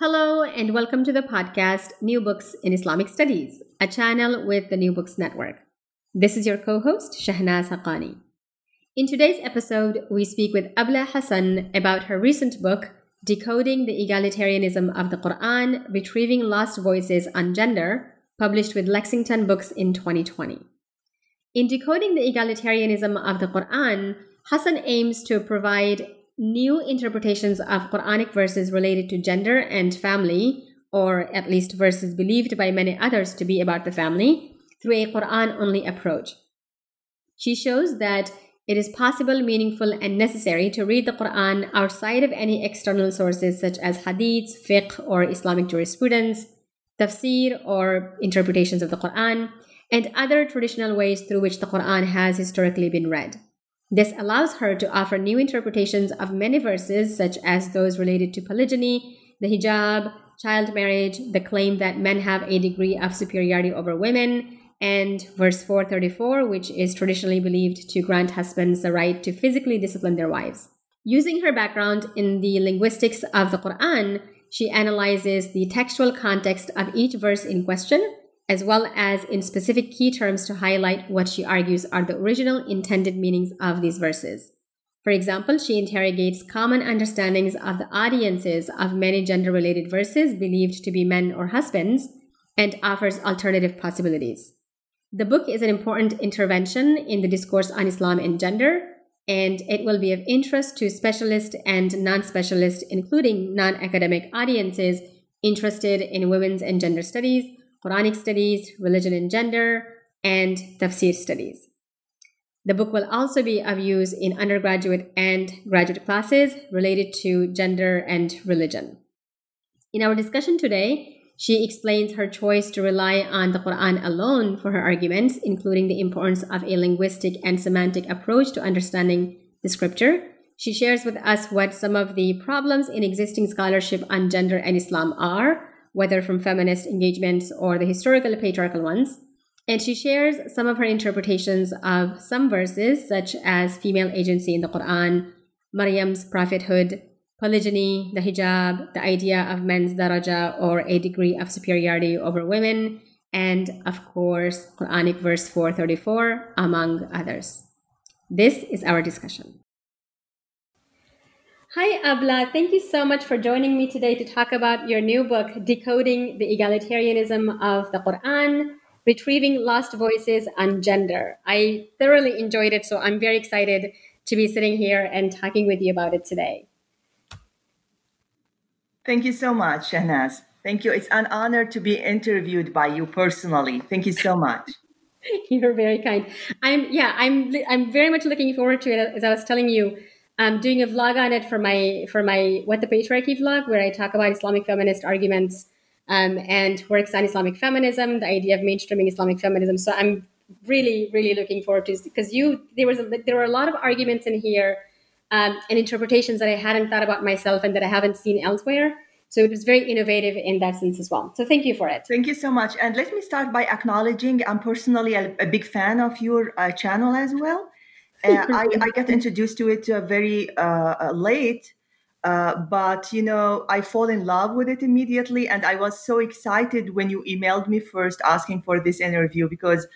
Hello, and welcome to the podcast New Books in Islamic Studies, a channel with the New Books Network. This is your co host, Shahnaz Haqqani. In today's episode, we speak with Abla Hassan about her recent book, Decoding the Egalitarianism of the Quran Retrieving Lost Voices on Gender, published with Lexington Books in 2020. In Decoding the Egalitarianism of the Quran, Hassan aims to provide new interpretations of Quranic verses related to gender and family, or at least verses believed by many others to be about the family, through a Quran only approach. She shows that it is possible, meaningful, and necessary to read the Quran outside of any external sources such as hadiths, fiqh, or Islamic jurisprudence, tafsir, or interpretations of the Quran, and other traditional ways through which the Quran has historically been read. This allows her to offer new interpretations of many verses, such as those related to polygyny, the hijab, child marriage, the claim that men have a degree of superiority over women, and verse 434, which is traditionally believed to grant husbands the right to physically discipline their wives. Using her background in the linguistics of the Quran, she analyzes the textual context of each verse in question as well as in specific key terms to highlight what she argues are the original intended meanings of these verses. For example, she interrogates common understandings of the audiences of many gender related verses believed to be men or husbands and offers alternative possibilities. The book is an important intervention in the discourse on Islam and gender, and it will be of interest to specialist and non specialist, including non academic audiences interested in women's and gender studies Quranic studies, religion and gender, and tafsir studies. The book will also be of use in undergraduate and graduate classes related to gender and religion. In our discussion today, she explains her choice to rely on the Quran alone for her arguments, including the importance of a linguistic and semantic approach to understanding the scripture. She shares with us what some of the problems in existing scholarship on gender and Islam are, whether from feminist engagements or the historical patriarchal ones. And she shares some of her interpretations of some verses, such as female agency in the Quran, Maryam's prophethood, polygyny, the hijab, the idea of men's daraja or a degree of superiority over women, and of course, Quranic verse 434, among others. This is our discussion. Hi, Abla. Thank you so much for joining me today to talk about your new book, Decoding the Egalitarianism of the Quran Retrieving Lost Voices on Gender. I thoroughly enjoyed it, so I'm very excited to be sitting here and talking with you about it today. Thank you so much, Shahnaz. Thank you. It's an honor to be interviewed by you personally. Thank you so much. You're very kind. I'm yeah, I'm I'm very much looking forward to it as I was telling you I'm doing a vlog on it for my for my What the Patriarchy vlog, where I talk about Islamic feminist arguments um, and works on Islamic feminism, the idea of mainstreaming Islamic feminism. So I'm really, really looking forward to because you there was a, there were a lot of arguments in here um, and interpretations that I hadn't thought about myself and that I haven't seen elsewhere. So it was very innovative in that sense as well. So thank you for it. Thank you so much. And let me start by acknowledging I'm personally a, a big fan of your uh, channel as well. Uh, I, I got introduced to it uh, very uh, late, but you know I fall in love with it immediately, and I was so excited when you emailed me first asking for this interview because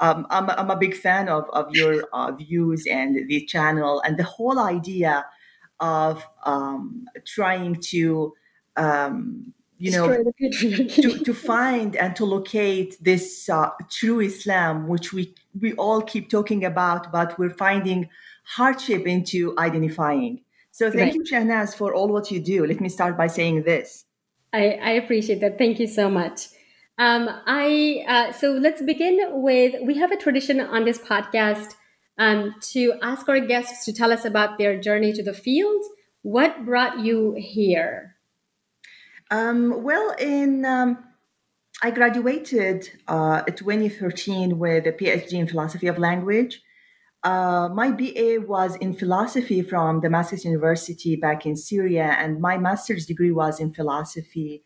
um, I'm, I'm a big fan of, of your uh, views and the channel and the whole idea of um, trying to um, you know to, to find and to locate this uh, true islam which we we all keep talking about but we're finding hardship into identifying. So thank right. you shahnaz for all what you do. Let me start by saying this. I, I appreciate that. Thank you so much. Um, i uh, so let's begin with we have a tradition on this podcast um, to ask our guests to tell us about their journey to the field. What brought you here um, well, in um, I graduated uh, 2013 with a PhD in philosophy of language. Uh, my BA was in philosophy from Damascus University back in Syria, and my master's degree was in philosophy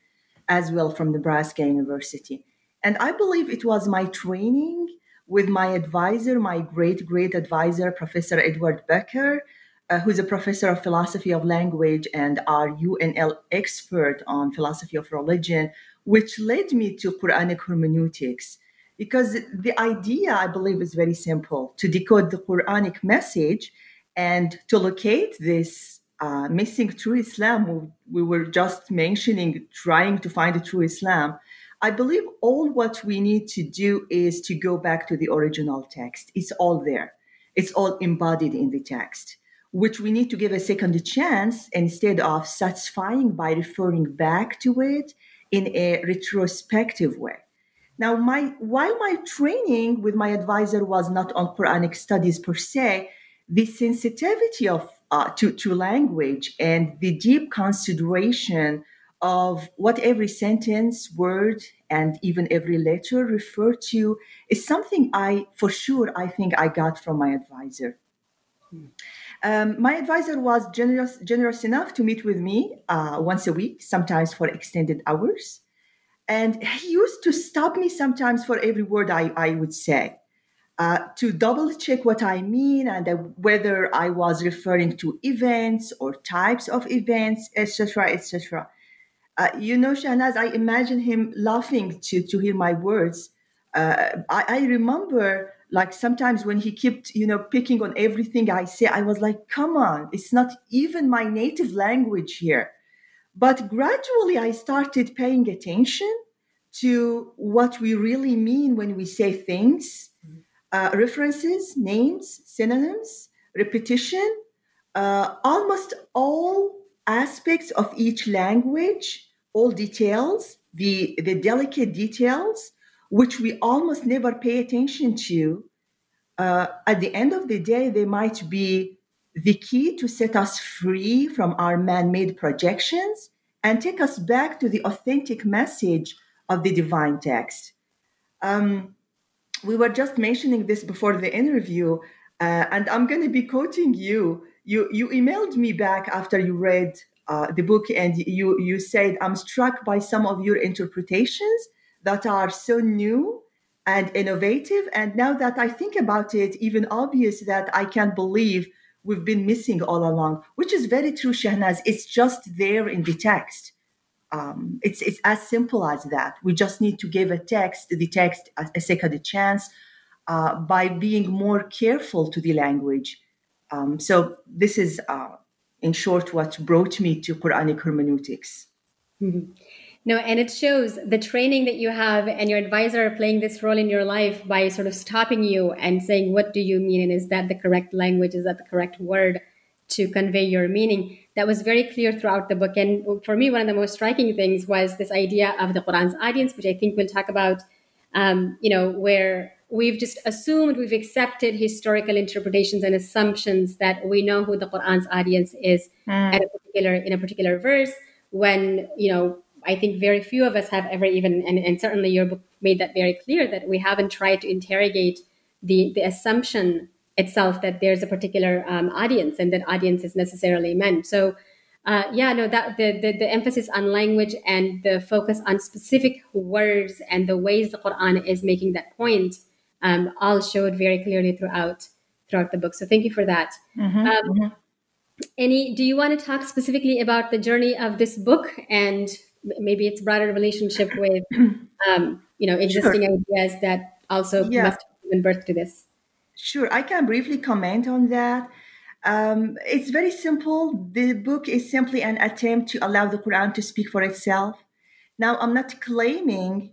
as well from Nebraska University. And I believe it was my training with my advisor, my great, great advisor, Professor Edward Becker, uh, who's a professor of philosophy of language and our UNL expert on philosophy of religion, which led me to Quranic hermeneutics. Because the idea, I believe, is very simple to decode the Quranic message and to locate this uh, missing true Islam. We were just mentioning trying to find a true Islam. I believe all what we need to do is to go back to the original text. It's all there, it's all embodied in the text which we need to give a second chance instead of satisfying by referring back to it in a retrospective way. Now, my while my training with my advisor was not on Quranic studies per se, the sensitivity of uh, to, to language and the deep consideration of what every sentence, word, and even every letter refer to is something I, for sure, I think I got from my advisor. Hmm. Um, my advisor was generous, generous enough to meet with me uh, once a week, sometimes for extended hours. And he used to stop me sometimes for every word I, I would say. Uh, to double check what I mean and whether I was referring to events or types of events, etc., etc. Uh, you know, Shahnaz, I imagine him laughing to, to hear my words. Uh, I, I, remember like sometimes when he kept you know picking on everything i say i was like come on it's not even my native language here. But gradually i started paying attention to what we really mean when we say things uh, references names synonyms repetition uh, almost all aspects of each language all details the the delicate details which we almost never pay attention to, uh, at the end of the day, they might be the key to set us free from our man made projections and take us back to the authentic message of the divine text. Um, we were just mentioning this before the interview, uh, and I'm going to be quoting you. You, you emailed me back after you read uh, the book, and you, you said, I'm struck by some of your interpretations that are so new and innovative. And now that I think about it, even obvious that I can't believe we've been missing all along, which is very true, Shahnaz. It's just there in the text. Um, it's, it's as simple as that. We just need to give a text, the text, a, a second chance uh, by being more careful to the language. Um, so this is, uh, in short, what brought me to Quranic hermeneutics. Mm-hmm. No, and it shows the training that you have and your advisor playing this role in your life by sort of stopping you and saying, What do you mean? And is that the correct language? Is that the correct word to convey your meaning? That was very clear throughout the book. And for me, one of the most striking things was this idea of the Quran's audience, which I think we'll talk about, um, you know, where we've just assumed, we've accepted historical interpretations and assumptions that we know who the Quran's audience is mm. at a particular in a particular verse when you know I think very few of us have ever even, and, and certainly your book made that very clear that we haven't tried to interrogate the, the assumption itself that there's a particular um, audience and that audience is necessarily men. So, uh, yeah, no, that the, the, the emphasis on language and the focus on specific words and the ways the Quran is making that point um, all showed very clearly throughout throughout the book. So, thank you for that. Mm-hmm, um, mm-hmm. Any? Do you want to talk specifically about the journey of this book and maybe it's broader relationship with um, you know existing sure. ideas that also yeah. must have given birth to this sure i can briefly comment on that Um, it's very simple. The book is simply an attempt to allow the Quran to speak for itself. Now, I'm not claiming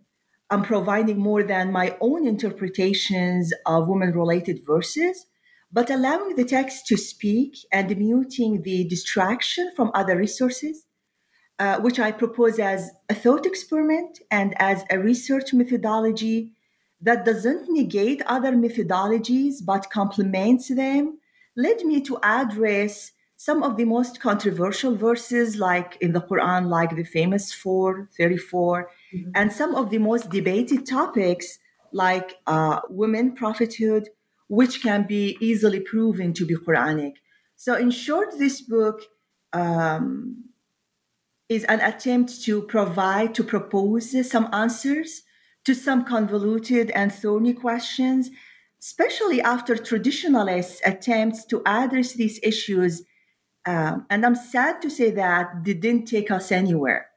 I'm providing more than my own interpretations of women related verses, but allowing the text to speak and muting the distraction from other resources, uh, which I propose as a thought experiment and as a research methodology that doesn't negate other methodologies but complements them, led me to address some of the most controversial verses, like in the Quran, like the famous 434, mm-hmm. and some of the most debated topics, like uh, women prophethood, which can be easily proven to be Quranic. So, in short, this book um, is an attempt to provide, to propose some answers to some convoluted and thorny questions, especially after traditionalists' attempts to address these issues um, and I'm sad to say that they didn't take us anywhere.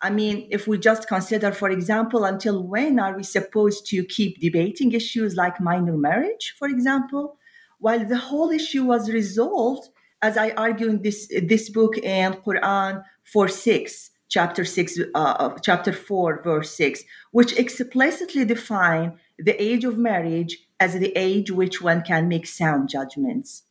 I mean, if we just consider, for example, until when are we supposed to keep debating issues like minor marriage, for example, while the whole issue was resolved, as I argue in this, this book and Quran 4 6, chapter 6, uh, chapter 4, verse 6, which explicitly define the age of marriage as the age which one can make sound judgments.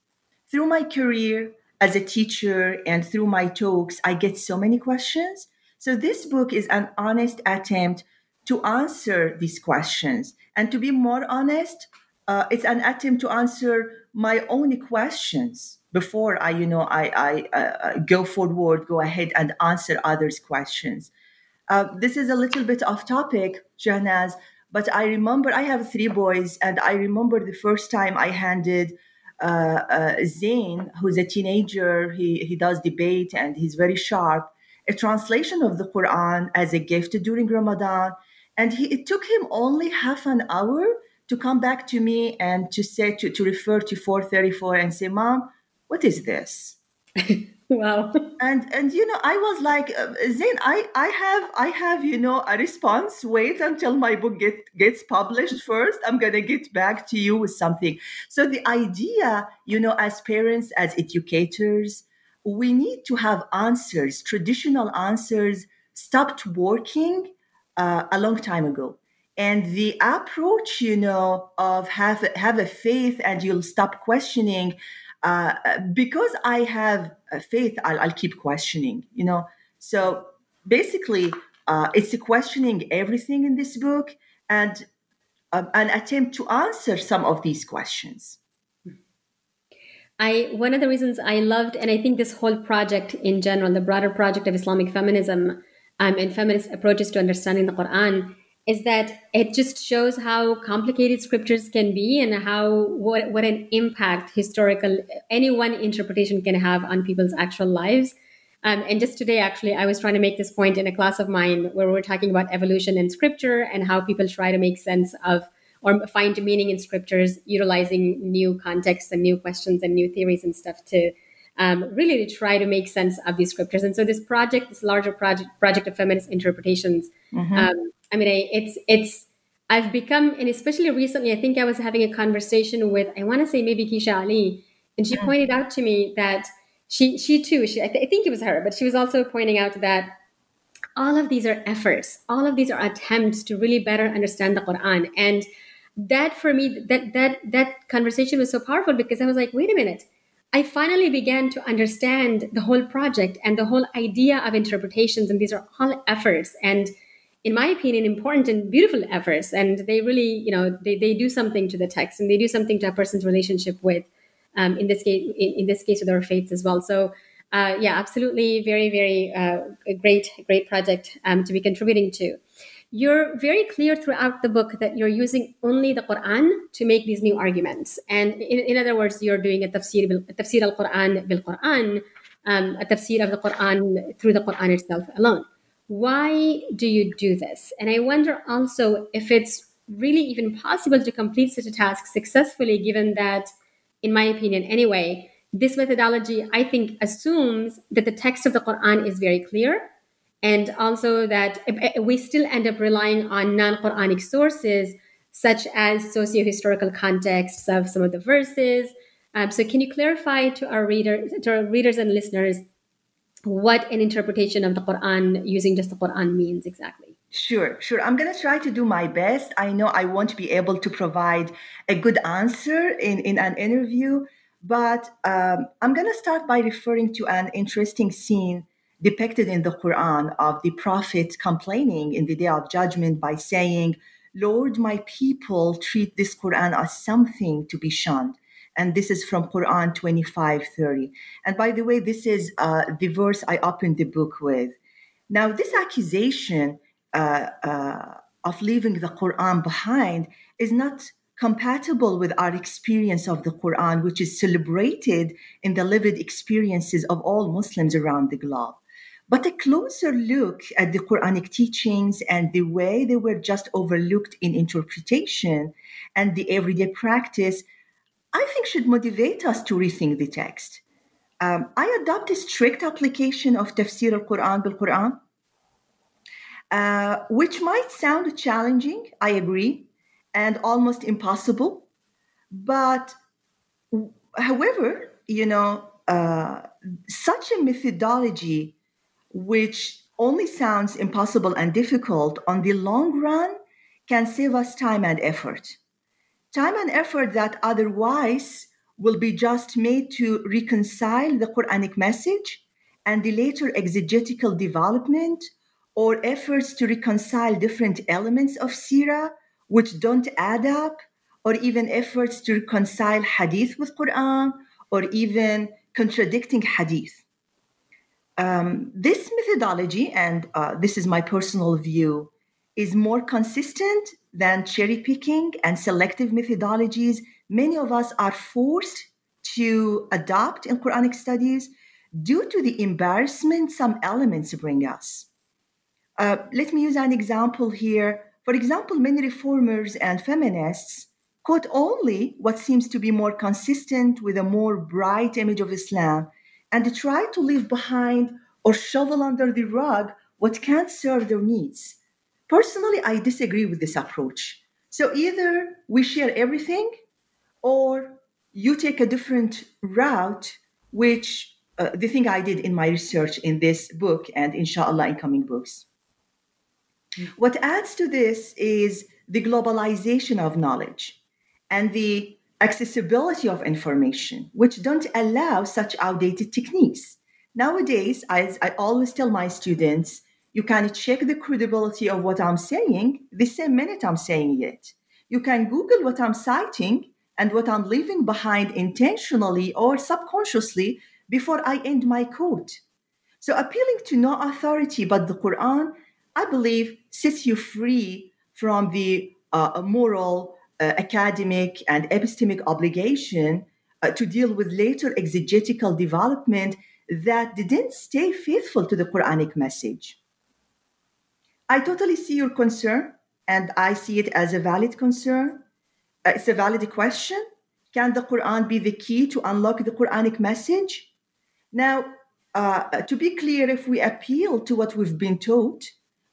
Through my career, as a teacher and through my talks, I get so many questions. So this book is an honest attempt to answer these questions. And to be more honest, uh, it's an attempt to answer my own questions before I, you know, I, I uh, go forward, go ahead and answer others' questions. Uh, this is a little bit off topic, Shahnaz, but I remember I have three boys, and I remember the first time I handed uh, uh, Zain, who's a teenager, he, he does debate and he's very sharp, a translation of the Quran as a gift during Ramadan. And he, it took him only half an hour to come back to me and to say, to, to refer to 434 and say, Mom, what is this? wow. And and you know i was like uh, zain i i have i have you know a response. Wait until my book get gets published first. I'm gonna get back to you with something. So the idea you know as parents as educators we need to have answers traditional answers stopped working uh, a long time ago. And the approach you know of have have a faith and you'll stop questioning uh, because I have faith, I'll, I'll, keep questioning, you know. So basically, uh, it's questioning everything in this book and uh, an attempt to answer some of these questions. I one of the reasons I loved, and I think this whole project in general, the broader project of Islamic feminism um, and feminist approaches to understanding the Quran, is that it just shows how complicated scriptures can be and how what, what an impact historical any one interpretation can have on people's actual lives um, and just today actually i was trying to make this point in a class of mine where we we're talking about evolution and scripture and how people try to make sense of or find meaning in scriptures utilizing new contexts and new questions and new theories and stuff to um, really to try to make sense of these scriptures and so this project this larger project project of feminist interpretations mm-hmm. um, I mean, I, it's it's I've become, and especially recently, I think I was having a conversation with I want to say maybe Kecia Ali, and she yeah. pointed out to me that she she too she I, th- I think it was her, but she was also pointing out that all of these are efforts, all of these are attempts to really better understand the Quran, and that for me that that that conversation was so powerful because I was like, wait a minute. I finally began to understand the whole project and the whole idea of interpretations, and these are all efforts. And in my opinion, important and beautiful efforts. And they really, you know, they, they do something to the text and they do something to a person's relationship with, um, in this case, in, in, this case, with our faiths as well. So, uh, yeah, absolutely, very, very uh, great, great project um, to be contributing to. You're very clear throughout the book that you're using only the Quran to make these new arguments. And in, in other words, you're doing a tafsir, bil, tafsir al-Quran bil Quran, um, a tafsir of the Quran through the Quran itself alone why do you do this? And I wonder also if it's really even possible to complete such a task successfully, given that, in my opinion anyway, this methodology, I think, assumes that the text of the Quran is very clear, and also that we still end up relying on non Quranic sources, such as socio historical contexts of some of the verses, Um, so, can you clarify to our reader, to our readers and listeners, what an interpretation of the Quran using just the Quran means exactly? Sure, sure. I'm going to try to do my best. I know I won't be able to provide a good answer in, in an interview, but um, I'm going to start by referring to an interesting scene depicted in the Quran of the Prophet complaining in the Day of Judgment by saying, Lord, my people treat this Quran as something to be shunned. And this is from Quran 25:30. And by the way, this is uh, the verse I opened the book with. Now, this accusation uh, uh, of leaving the Quran behind is not compatible with our experience of the Quran, which is celebrated in the lived experiences of all Muslims around the globe. But a closer look at the Quranic teachings and the way they were just overlooked in interpretation and the everyday practice, I think should motivate us to rethink the text. Um, I adopt a strict application of tafsir al-Quran bil-Quran, uh, which might sound challenging, I agree, and almost impossible. But however, you know, uh, such a methodology which only sounds impossible and difficult, on the long run can save us time and effort. Time and effort that otherwise will be just made to reconcile the Quranic message and the later exegetical development or efforts to reconcile different elements of Sirah which don't add up, or even efforts to reconcile Hadith with Quran, or even contradicting Hadith. Um, this methodology, and uh, this is my personal view, is more consistent than cherry picking and selective methodologies many of us are forced to adopt in Quranic studies due to the embarrassment some elements bring us. Uh, let me use an example here. For example, many reformers and feminists quote only what seems to be more consistent with a more bright image of Islam and try to leave behind or shovel under the rug what can't serve their needs. Personally, I disagree with this approach. So either we share everything or you take a different route, which uh, the thing I did in my research in this book and inshallah in coming books. Mm-hmm. What adds to this is the globalization of knowledge and the accessibility of information, which don't allow such outdated techniques. Nowadays, as I always tell my students, you can check the credibility of what I'm saying the same minute I'm saying it. You can Google what I'm citing and what I'm leaving behind intentionally or subconsciously before I end my quote. So, appealing to no authority but the Quran, I believe, sets you free from the uh, moral uh, academic and epistemic obligation uh, to deal with later exegetical development that didn't stay faithful to the Quranic message. I totally see your concern, and I see it as a valid concern. Uh, it's a valid question. Can the Quran be the key to unlock the Quranic message? Now, uh, to be clear, if we appeal to what we've been taught,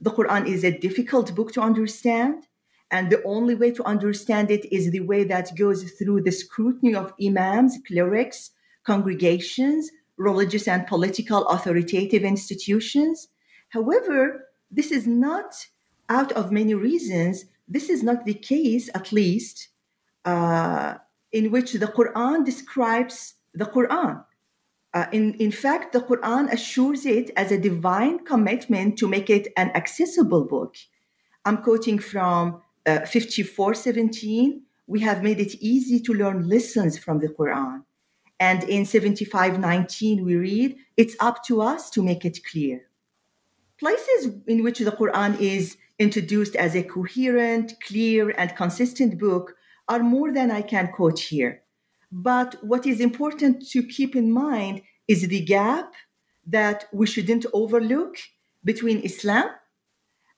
the Quran is a difficult book to understand. And the only way to understand it is the way that goes through the scrutiny of imams, clerics, congregations, religious and political authoritative institutions. However, this is not out of many reasons. This is not the case, at least, uh, in which the Quran describes the Quran. Uh, in, in fact, the Quran assures it as a divine commitment to make it an accessible book. I'm quoting from uh, 5417, we have made it easy to learn lessons from the Quran. And in 7519, we read, it's up to us to make it clear. Places in which the Quran is introduced as a coherent, clear, and consistent book are more than I can quote here. But what is important to keep in mind is the gap that we shouldn't overlook between Islam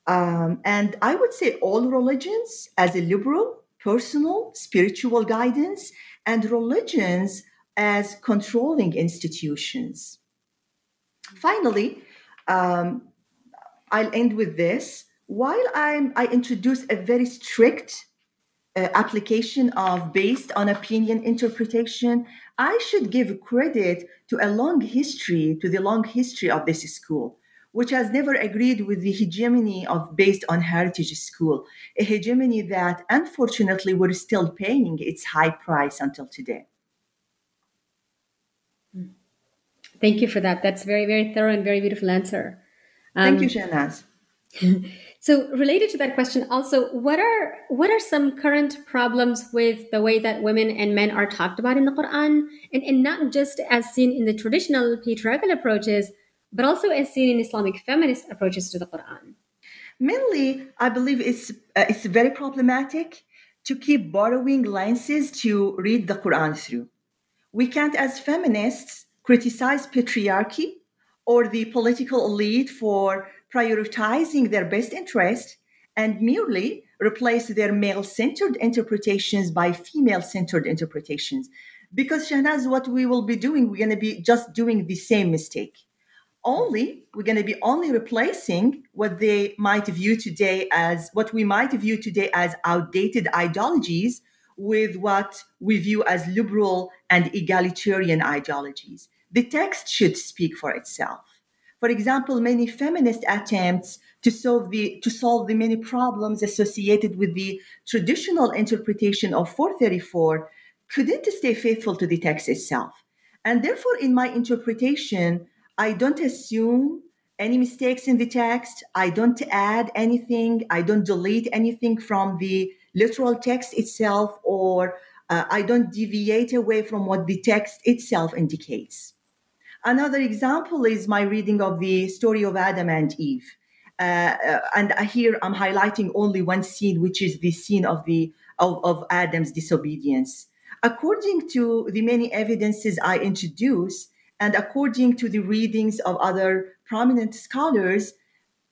um, and I would say all religions as a liberal, personal, spiritual guidance, and religions as controlling institutions. Finally, um, I'll end with this. While I'm, I introduce a very strict uh, application of based on opinion interpretation, I should give credit to a long history, to the long history of this school, which has never agreed with the hegemony of based on heritage school, a hegemony that unfortunately we're still paying its high price until today. Thank you for that. That's very, very thorough and very beautiful answer. Um, Thank you, Shahnaz. so, related to that question, also, what are what are some current problems with the way that women and men are talked about in the Quran, and, and not just as seen in the traditional patriarchal approaches, but also as seen in Islamic feminist approaches to the Quran? Mainly, I believe it's uh, it's very problematic to keep borrowing lenses to read the Quran through. We can't, as feminists, criticize patriarchy or the political elite for prioritizing their best interest and merely replace their male centered interpretations by female centered interpretations. Because, Shahnaz, what we will be doing, we're going to be just doing the same mistake. Only, we're going to be only replacing what they might view today as, what we might view today as outdated ideologies with what we view as liberal and egalitarian ideologies the text should speak for itself. For example, many feminist attempts to solve the to solve the many problems associated with the traditional interpretation of 434 couldn't stay faithful to the text itself. And therefore, in my interpretation, I don't assume any mistakes in the text. I don't add anything. I don't delete anything from the literal text itself, or uh, I don't deviate away from what the text itself indicates. Another example is my reading of the story of Adam and Eve. Uh, uh, and here I'm highlighting only one scene, which is the scene of the of, of Adam's disobedience. According to the many evidences I introduce, and according to the readings of other prominent scholars,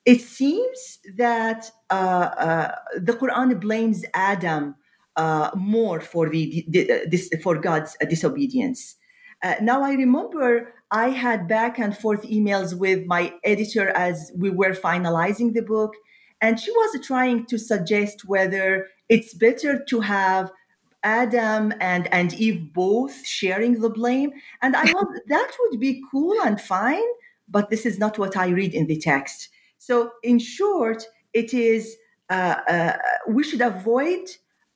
it seems that uh, uh, the Quran blames Adam uh, more for the, the, this, for God's disobedience. Uh, now I remember I had back and forth emails with my editor as we were finalizing the book. And she was trying to suggest whether it's better to have Adam and, and Eve both sharing the blame. And I thought that would be cool and fine, but this is not what I read in the text. So, in short, it is uh, uh, we should avoid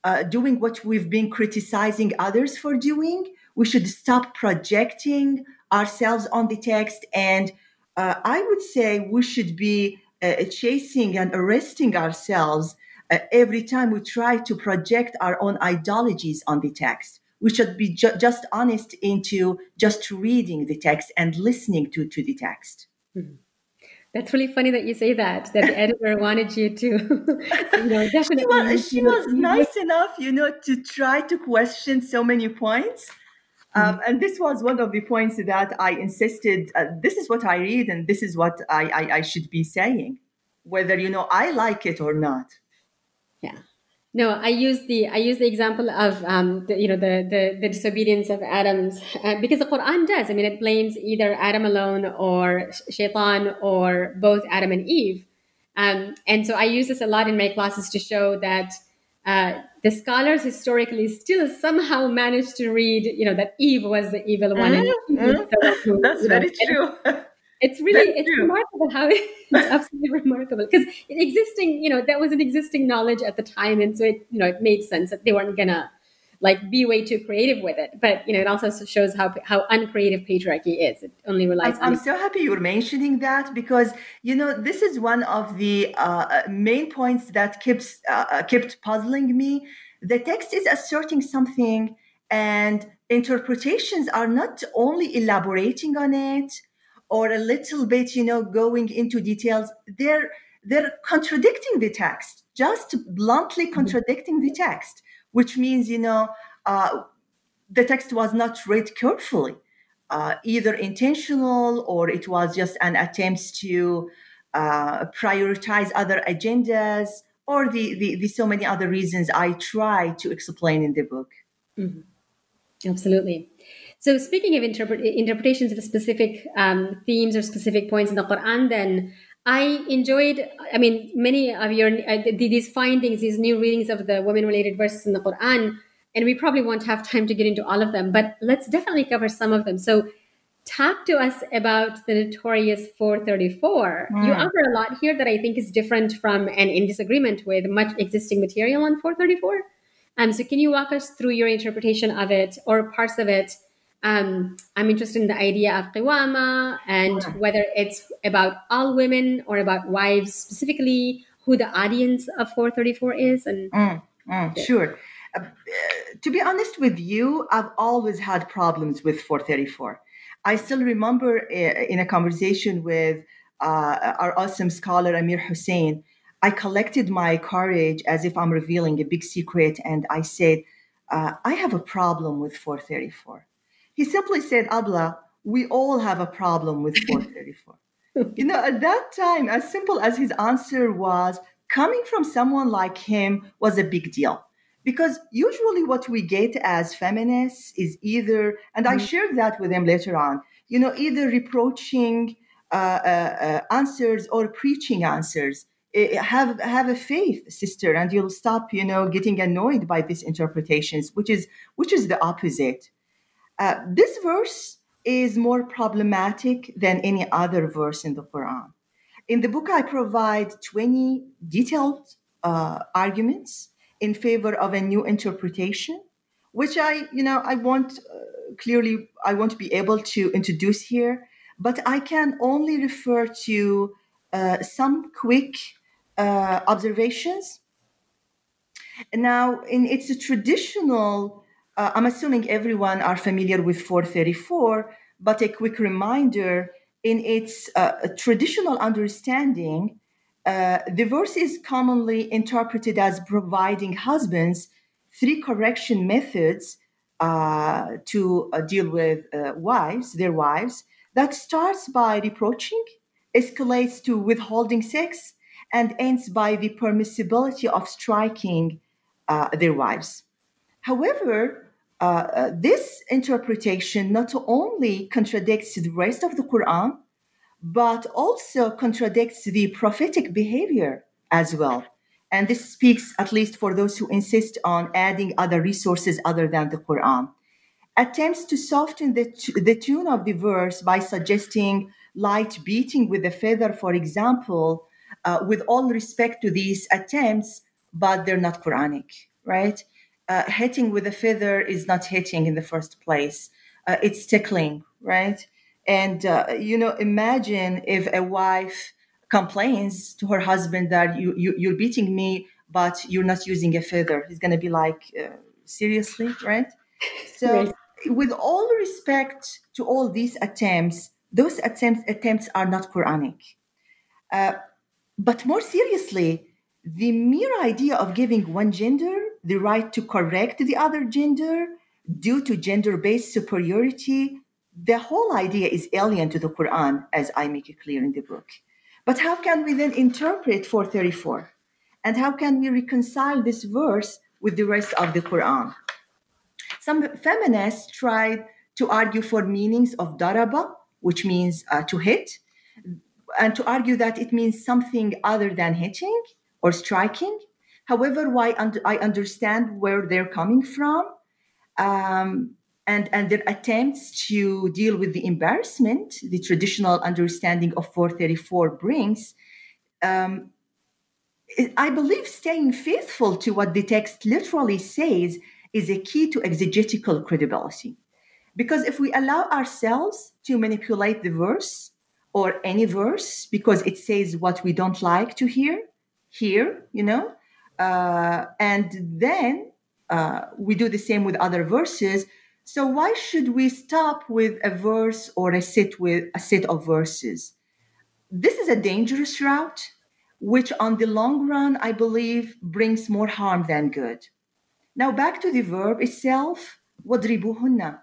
uh, doing what we've been criticizing others for doing. We should stop projecting ourselves on the text. And uh, I would say we should be uh, chasing and arresting ourselves uh, every time we try to project our own ideologies on the text. We should be ju- just honest into just reading the text and listening to, to the text. Mm-hmm. That's really funny that you say that. That the editor wanted you to, you know, definitely. She was, she was nice enough, you know, to try to question so many points. Um, mm-hmm. and this was one of the points that I insisted. Uh, this is what I read, and this is what I, I, I should be saying, whether you know I like it or not. Yeah. No, I use the I use the example of um, the, you know the, the, the disobedience of Adam's uh, because the Quran does. I mean, it blames either Adam alone or Shaitan or both Adam and Eve. Um, and so I use this a lot in my classes to show that uh, the scholars historically still somehow managed to read, you know, that Eve was the evil one. Mm-hmm. And That's very true. It's really That's it's true. remarkable how it's absolutely remarkable because existing, you know, that was an existing knowledge at the time, and so it, you know, it made sense that they weren't gonna like be way too creative with it. But you know, it also shows how how uncreative patriarchy is. It only relies. I'm, on- I'm so happy you're mentioning that because you know this is one of the uh, main points that keeps uh, kept puzzling me. The text is asserting something, and interpretations are not only elaborating on it or a little bit, you know, going into details. They're they're contradicting the text, just bluntly mm-hmm. contradicting the text which means, you know, uh, the text was not read carefully, uh, either intentional or it was just an attempt to uh, prioritize other agendas or the, the, the, so many other reasons I try to explain in the book. Mm-hmm. Absolutely. So, speaking of interpret- interpretations of specific um, themes or specific points in the Quran, then I enjoyed, I mean, many of your uh, these findings, these new readings of the women-related verses in the Quran, and we probably won't have time to get into all of them, but let's definitely cover some of them. So, talk to us about the notorious 434. Mm. You offer a lot here that I think is different from and in disagreement with much existing material on 434. Um, so, can you walk us through your interpretation of it or parts of it? Um, I'm interested in the idea of qiwama and whether it's about all women or about wives specifically, who the audience of 434 is. And mm, mm, sure. Uh, to be honest with you, I've always had problems with 434. I still remember uh, in a conversation with uh, our awesome scholar Amir Hussain, I collected my courage as if I'm revealing a big secret, and I said, uh, I have a problem with 434. He simply said, Abla, we all have a problem with 434. you know, at that time, as simple as his answer was, coming from someone like him was a big deal. Because usually what we get as feminists is either, and mm-hmm. I shared that with him later on, you know, either reproaching uh, uh, uh, answers or preaching answers. Have have a faith, sister, and you'll stop, you know, getting annoyed by these interpretations, which is which is the opposite. Uh, this verse is more problematic than any other verse in the Quran. In the book, I provide 20 detailed uh, arguments in favor of a new interpretation, which I, you know, I want uh, clearly, I won't be able to introduce here, but I can only refer to uh, some quick uh, observations. Now, in its a traditional uh, I'm assuming everyone are familiar with 434, but a quick reminder in its uh, traditional understanding, uh, the verse is commonly interpreted as providing husbands three correction methods uh, to uh, deal with uh, wives, their wives, that starts by reproaching, escalates to withholding sex, and ends by the permissibility of striking their wives. However, uh, uh, this interpretation not only contradicts the rest of the Quran, but also contradicts the prophetic behavior as well. And this speaks, at least for those who insist on adding other resources other than the Quran. Attempts to soften the, t- the tune of the verse by suggesting light beating with a feather, for example, uh, with all respect to these attempts, but they're not Quranic, right? Uh, hitting with a feather is not hitting in the first place. Uh, it's tickling, right? And uh, you know, imagine if a wife complains to her husband that you, you you're beating me, but you're not using a feather. He's gonna be like, uh, seriously, right? So, right. with all respect to all these attempts, those attempts attempts are not Quranic. Uh, but more seriously, the mere idea of giving one gender the right to correct the other gender due to gender based superiority, the whole idea is alien to the Quran, as I make it clear in the book. But how can we then interpret 434? And how can we reconcile this verse with the rest of the Quran? Some feminists tried to argue for meanings of daraba, which means uh, to hit, and to argue that it means something other than hitting or striking. However, why I understand where they're coming from um, and, and their attempts to deal with the embarrassment the traditional understanding of 434 brings. Um, I believe staying faithful to what the text literally says is a key to exegetical credibility. Because if we allow ourselves to manipulate the verse or any verse because it says what we don't like to hear, hear, you know, uh, and then uh, we do the same with other verses. So why should we stop with a verse or a set with a set of verses? This is a dangerous route, which on the long run, I believe, brings more harm than good. Now back to the verb itself, wadribuhunna,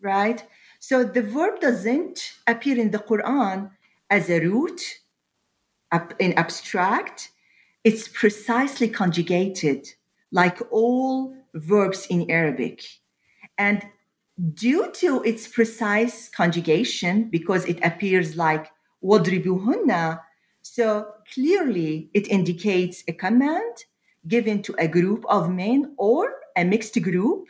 right? So the verb doesn't appear in the Quran as a root in abstract it's precisely conjugated like all verbs in Arabic. And due to its precise conjugation, because it appears like wadribuhunna, So clearly, it indicates a command given to a group of men or a mixed group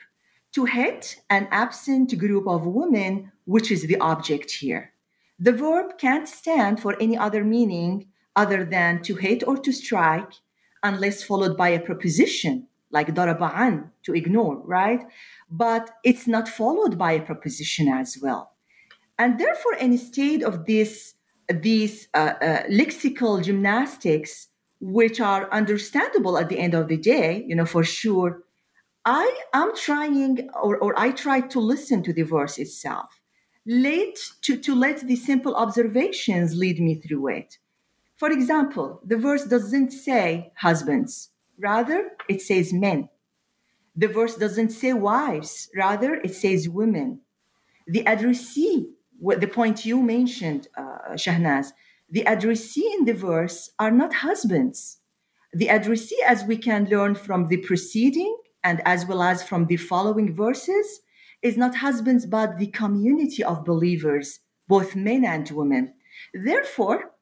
to hit an absent group of women, which is the object here. The verb can't stand for any other meaning other than to hit or to strike unless followed by a preposition like daraba'an to ignore, right? But it's not followed by a preposition as well. And therefore, instead of this, these uh, uh, lexical gymnastics, which are understandable at the end of the day, you know, for sure, I am trying or, or I try to listen to the verse itself, let, to, to let the simple observations lead me through it. For example, the verse doesn't say husbands, rather, it says men. The verse doesn't say wives, rather, it says women. The addressee, the point you mentioned, uh, Shahnaz, the addressee in the verse are not husbands. The addressee, as we can learn from the preceding and as well as from the following verses, is not husbands but the community of believers, both men and women. Therefore,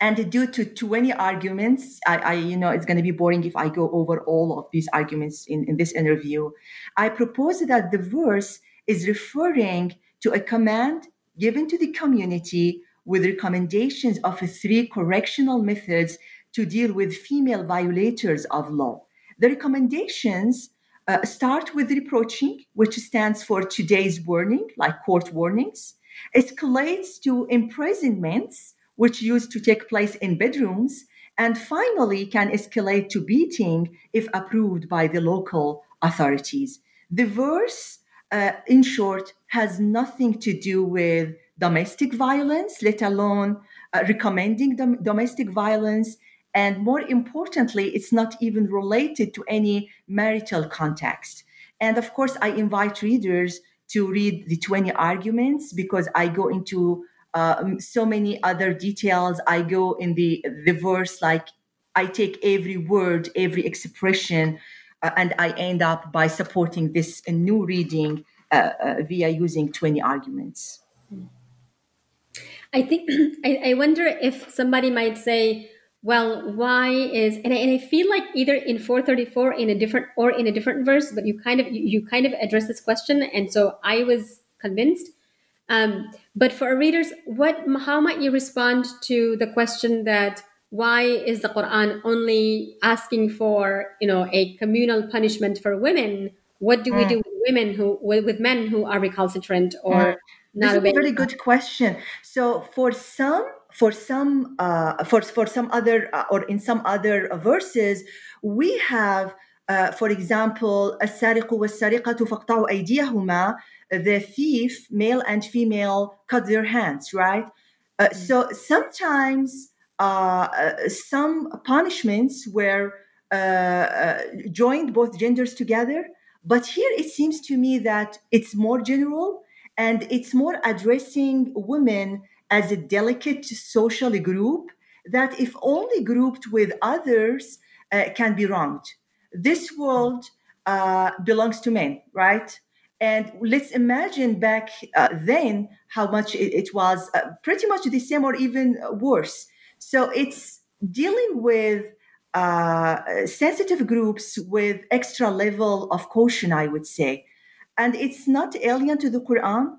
and due to 20 arguments, I, I, you know, it's going to be boring if I go over all of these arguments in, in this interview. I propose that the verse is referring to a command given to the community with recommendations of three correctional methods to deal with female violators of law. The recommendations uh, start with reproaching, which stands for today's warning, like court warnings, escalates to imprisonments, which used to take place in bedrooms, and finally can escalate to beating if approved by the local authorities. The verse, uh, in short, has nothing to do with domestic violence, let alone uh, recommending dom- domestic violence. And more importantly, it's not even related to any marital context. And of course, I invite readers to read the 20 arguments because I go into um, so many other details. I go in the the verse like I take every word, every expression, uh, and I end up by supporting this new reading uh, uh, via using 20 arguments. I think I, I wonder if somebody might say, well, why is and I, and I feel like either in 434 in a different or in a different verse, but you kind of you, you kind of address this question, and so I was convinced um, but for our readers, what how might you respond to the question that why is the Quran only asking for you know a communal punishment for women? What do mm. we do with women who with men who are recalcitrant or mm. not? This is a very good question. So for some for some uh, for for some other uh, or in some other verses we have uh, for example السارق والسارقة فاقطعوا أيديهما the thief, male and female, cut their hands, right? Uh, mm-hmm. so sometimes uh, uh, some punishments were uh, uh, joined both genders together, but here it seems to me that it's more general and it's more addressing women as a delicate social group that, if only grouped with others, uh, can be wronged. This world belongs to men, right? And let's imagine back uh, then how much it, it was uh, pretty much the same or even worse. So it's dealing with uh, sensitive groups with extra level of caution, I would say. And it's not alien to the Quran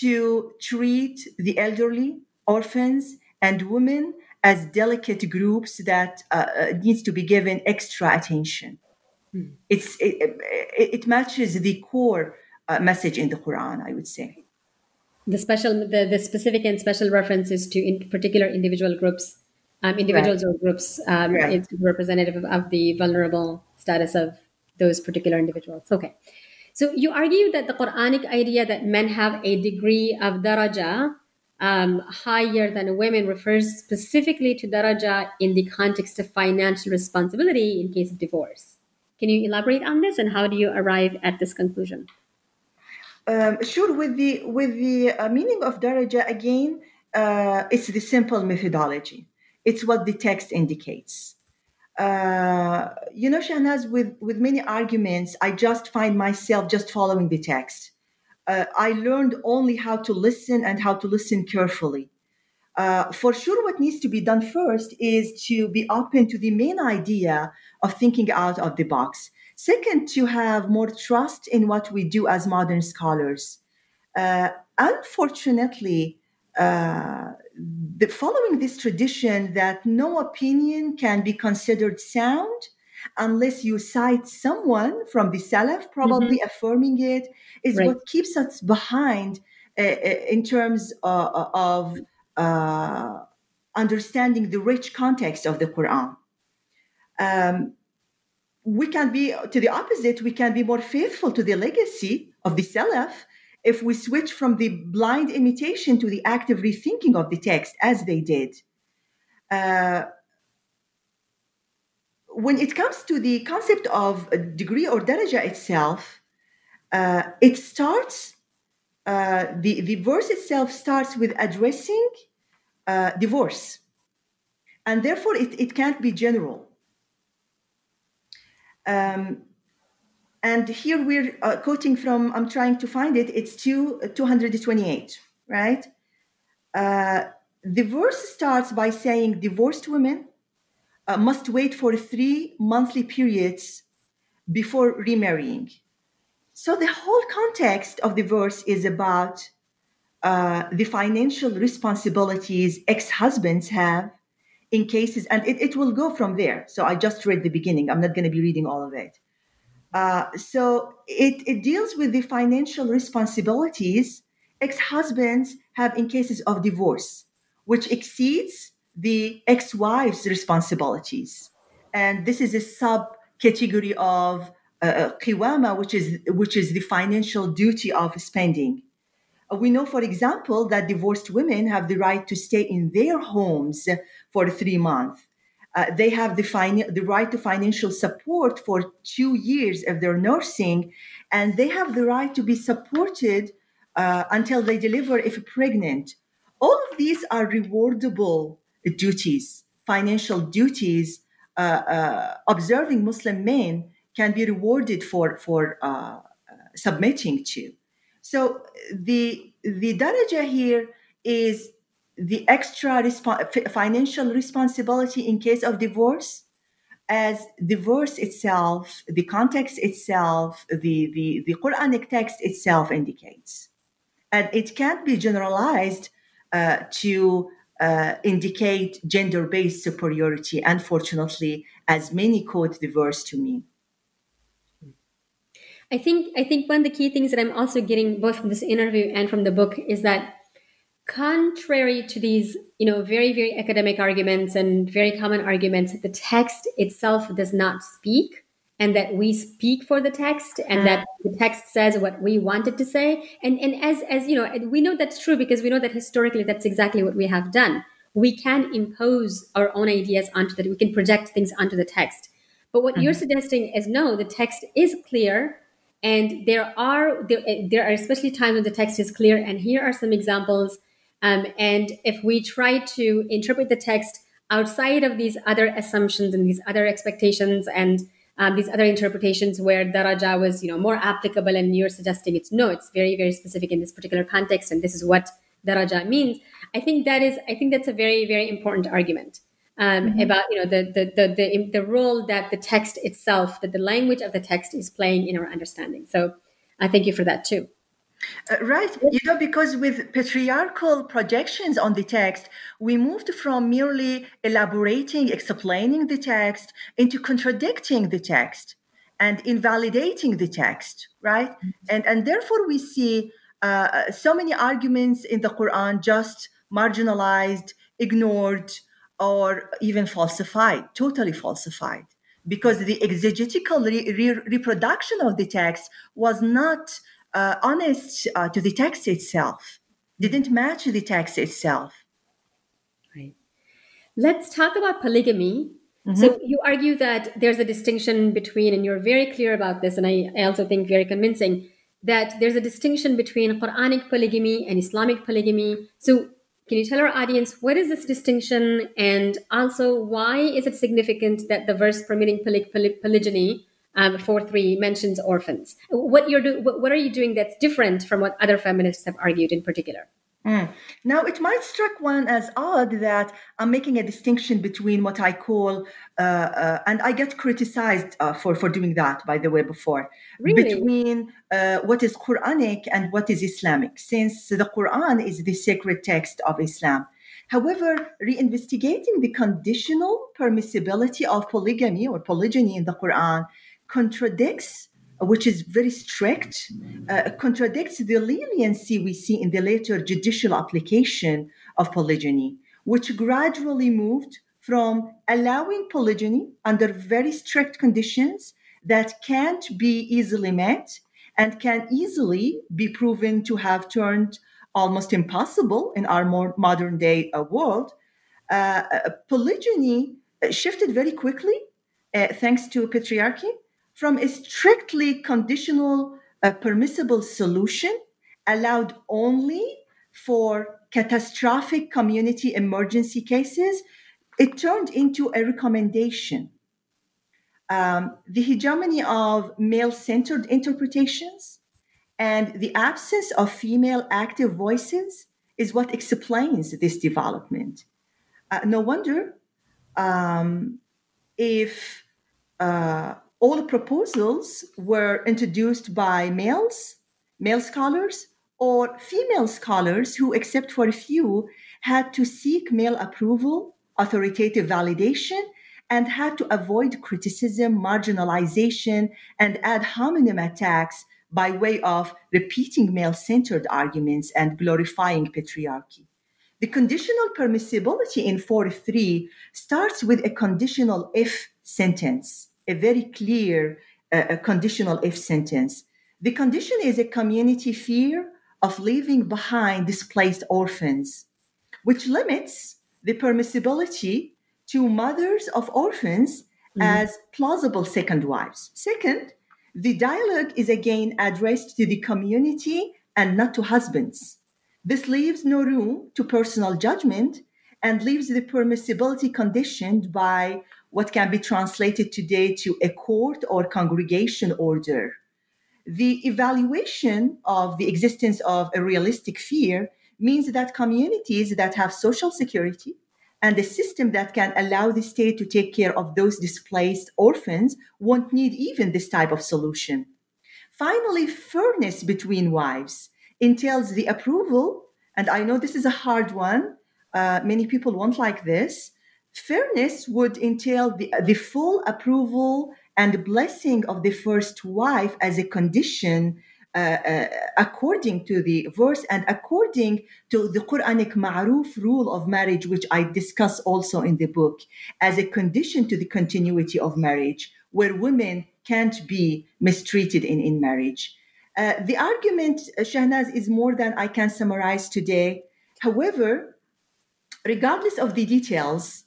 to treat the elderly, orphans, and women as delicate groups that uh, uh, needs to be given extra attention. Hmm. It's it, it, it matches the core uh, message in the Quran, I would say. The special, the, the specific and special references to in particular individual groups, um, individuals right. or groups, um, right. it's representative of, of the vulnerable status of those particular individuals. Okay. So you argue that the Quranic idea that men have a degree of daraja um, higher than women refers specifically to daraja in the context of financial responsibility in case of divorce. Can you elaborate on this and how do you arrive at this conclusion? Um, sure, with the with the uh, meaning of daraja again, uh, it's the simple methodology. It's what the text indicates. Uh, you know, Shahnaz, with with many arguments, I just find myself just following the text. Uh, I learned only how to listen and how to listen carefully. uh, for sure, what needs to be done first is to be open to the main idea of thinking out of the box. Second, to have more trust in what we do as modern scholars. Uh, unfortunately, uh, the, following this tradition that no opinion can be considered sound unless you cite someone from the Salaf, probably mm-hmm. affirming it, is right. what keeps us behind uh, uh in terms uh, of uh, understanding the rich context of the Quran. Um, we can be to the opposite, we can be more faithful to the legacy of the Salaf if we switch from the blind imitation to the active rethinking of the text as they did. Uh, when it comes to the concept of degree or daraja itself, uh, it starts, uh, the, the verse itself starts with addressing uh, divorce. And therefore, it, it can't be general. Um, and here we're uh, quoting from, I'm trying to find it, it's two, uh, 228, right? Uh, the verse starts by saying divorced women uh, must wait for three monthly periods before remarrying. So the whole context of the verse is about uh, the financial responsibilities ex-husbands have in cases, and it, it will go from there. So I just read the beginning. I'm not going to be reading all of it. Uh, so it, it deals with the financial responsibilities ex-husbands have in cases of divorce, which exceeds the ex-wife's responsibilities. And this is a subcategory of uh, qiwama, which is which is the financial duty of spending. Uh, we know, for example, that divorced women have the right to stay in their homes for three months. Uh, they have the, fin- the right to financial support for two years if they're nursing, and they have the right to be supported uh, until they deliver if pregnant. All of these are rewardable duties, financial duties. Uh, uh observing Muslim men can be rewarded for for uh, submitting to. So the the daraja here is the extra financial responsibility in case of divorce. As divorce itself the context itself the, the, the quranic text itself indicates. And it can't be generalized uh, to uh, indicate gender-based superiority unfortunately as many quote verse to mean I think I think one of the key things that I'm also getting both from this interview and from the book is that contrary to these, you know, very very academic arguments and very common arguments, the text itself does not speak, and that we speak for the text, and that the text says what we want it to say. And and as as you know, we know that's true because we know that historically that's exactly what we have done. We can impose our own ideas onto that. We can project things onto the text. But what mm-hmm. you're suggesting is no, the text is clear and there are there, there are especially times when the text is clear and here are some examples. Um, and if we try to interpret the text outside of these other assumptions and these other expectations and um, these other interpretations where daraja was you know more applicable and you're suggesting it's no it's very very specific in this particular context and this is what daraja means i think that is i think that's a very very important argument um, mm-hmm. about you know the, the, the the the role that the text itself, that the language of the text is playing in our understanding. So I thank you for that too. Uh, right. You know, because with patriarchal projections on the text, we moved from merely elaborating, explaining the text into contradicting the text and invalidating the text, right? Mm-hmm. And, and therefore, we see uh, so many arguments in the Quran just marginalized, ignored, or even falsified, totally falsified, because the exegetical re- re- reproduction of the text was not uh, honest uh, to the text itself, didn't match the text itself. Right. Let's talk about polygamy. Mm-hmm. So you argue that there's a distinction between, and you're very clear about this, and I, I also think very convincing that there's a distinction between Quranic polygamy and Islamic polygamy. So can you tell our audience what is this distinction and also why is it significant that the verse permitting poly- poly- polygyny um, 4.3 mentions orphans? What, you're do- what are you doing that's different from what other feminists have argued in particular? Mm. Now, it might strike one as odd that I'm making a distinction between what I call, uh, uh, and I get criticized uh, for, for doing that, by the way, before, really? between uh, what is Quranic and what is Islamic, since the Quran is the sacred text of Islam. However, reinvestigating the conditional permissibility of polygamy or polygyny in the Quran contradicts which is very strict, uh, contradicts the leniency we see in the later judicial application of polygyny, which gradually moved from allowing polygyny under very strict conditions that can't be easily met and can easily be proven to have turned almost impossible in our more modern day uh, world. Uh, uh polygyny shifted very quickly uh, thanks to patriarchy from a strictly conditional uh, permissible solution allowed only for catastrophic community emergency cases, it turned into a recommendation. Um, the hegemony of male centered interpretations and the absence of female active voices is what explains this development. Uh, no wonder um, if uh, all proposals were introduced by males, male scholars, or female scholars who, except for a few, had to seek male approval, authoritative validation, and had to avoid criticism, marginalization, and ad hominem attacks by way of repeating male centered arguments and glorifying patriarchy. The conditional permissibility in 43 starts with a conditional if sentence a very clear uh, conditional if sentence. The condition is a community fear of leaving behind displaced orphans, which limits the permissibility to mothers of orphans mm-hmm. as plausible second wives. Second, the dialogue is again addressed to the community and not to husbands. This leaves no room to personal judgment and leaves the permissibility conditioned by what can be translated today to a court or congregation order. The evaluation of the existence of a realistic fear means that communities that have social security and a system that can allow the state to take care of those displaced orphans won't need even this type of solution. Finally, fairness between wives entails the approval, and I know this is a hard one, uh, many people won't like this, Fairness would entail the, the full approval and blessing of the first wife as a condition uh, uh, according to the verse and according to the Quranic ma'ruf rule of marriage, which I discuss also in the book, as a condition to the continuity of marriage, where women can't be mistreated in, in marriage. Uh, the argument, uh, Shahnaz, is more than I can summarize today. However, regardless of the details,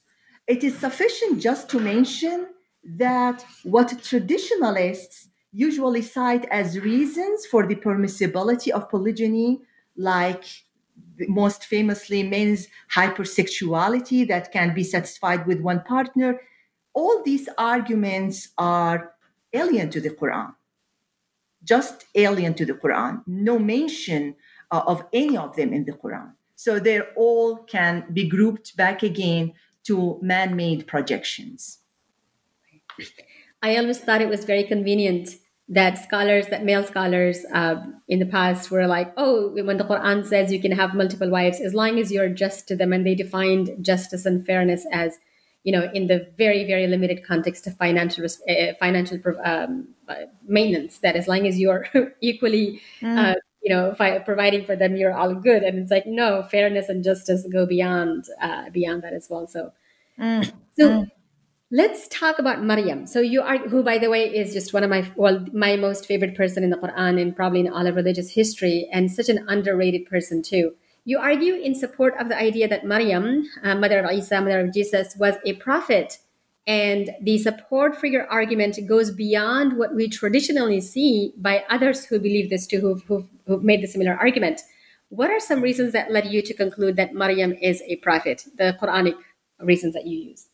it is sufficient just to mention that what traditionalists usually cite as reasons for the permissibility of polygyny, like most famously men's hypersexuality that can be satisfied with one partner, all these arguments are alien to the Quran. Just alien to the Quran. No mention uh, of any of them in the Quran. So they all can be grouped back again to man made projections. I always thought it was very convenient that scholars, that male scholars uh, in the past were like, oh, when the Quran says you can have multiple wives, as long as you're just to them, and they defined justice and fairness as, you know, in the very, very limited context of financial uh, financial um, uh, maintenance. That as long as you're equally mm. Uh, you know, fi- providing for them, you're all good. And it's like, no, fairness and justice go beyond uh, beyond that as well. So, mm. so mm. let's talk about Maryam. So you are, who by the way is just one of my well, my most favorite person in the Quran and probably in all of religious history, and such an underrated person too. You argue in support of the idea that Maryam, uh, mother of Isa, mother of Jesus, was a prophet and the support for your argument goes beyond what we traditionally see by others who believe this too, who've, who've, who've made the similar argument. What are some reasons that led you to conclude that Maryam is a prophet, the Quranic reasons that you use?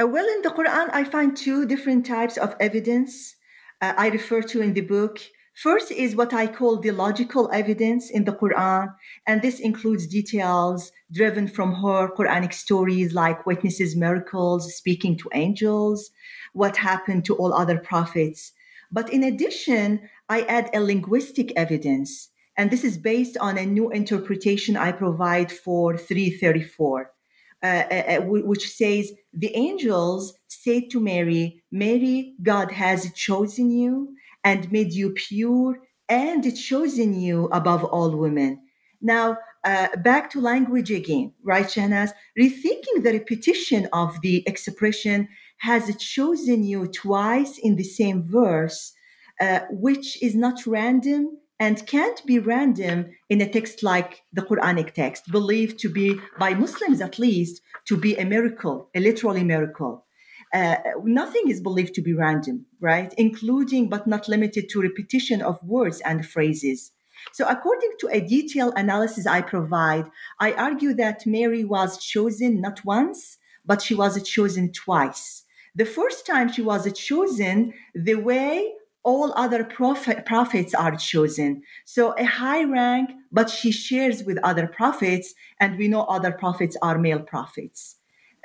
Uh, well, in the Quran, I find two different types of evidence uh, I refer to in the book First is what I call the logical evidence in the Quran, and this includes details driven from her Quranic stories like witnesses, miracles, speaking to angels, what happened to all other prophets. But in addition, I add a linguistic evidence, and this is based on a new interpretation I provide for 334. Uh, uh, uh which says the angels said to Mary, Mary, God has chosen you and made you pure and it chosen you above all women. Now, uh, back to language again, right, Shahnaz? Rethinking the repetition of the expression has chosen you twice in the same verse, uh, which is not random and can't be random in a text like the Quranic text, believed to be, by Muslims at least, to be a miracle, a literally miracle. Uh, nothing is believed to be random, right? Including but not limited to repetition of words and phrases. So, according to a detailed analysis I provide, I argue that Mary was chosen not once, but she was chosen twice. The first time she was chosen, the way all other prophet, prophets are chosen. So a high rank, but she shares with other prophets, and we know other prophets are male prophets.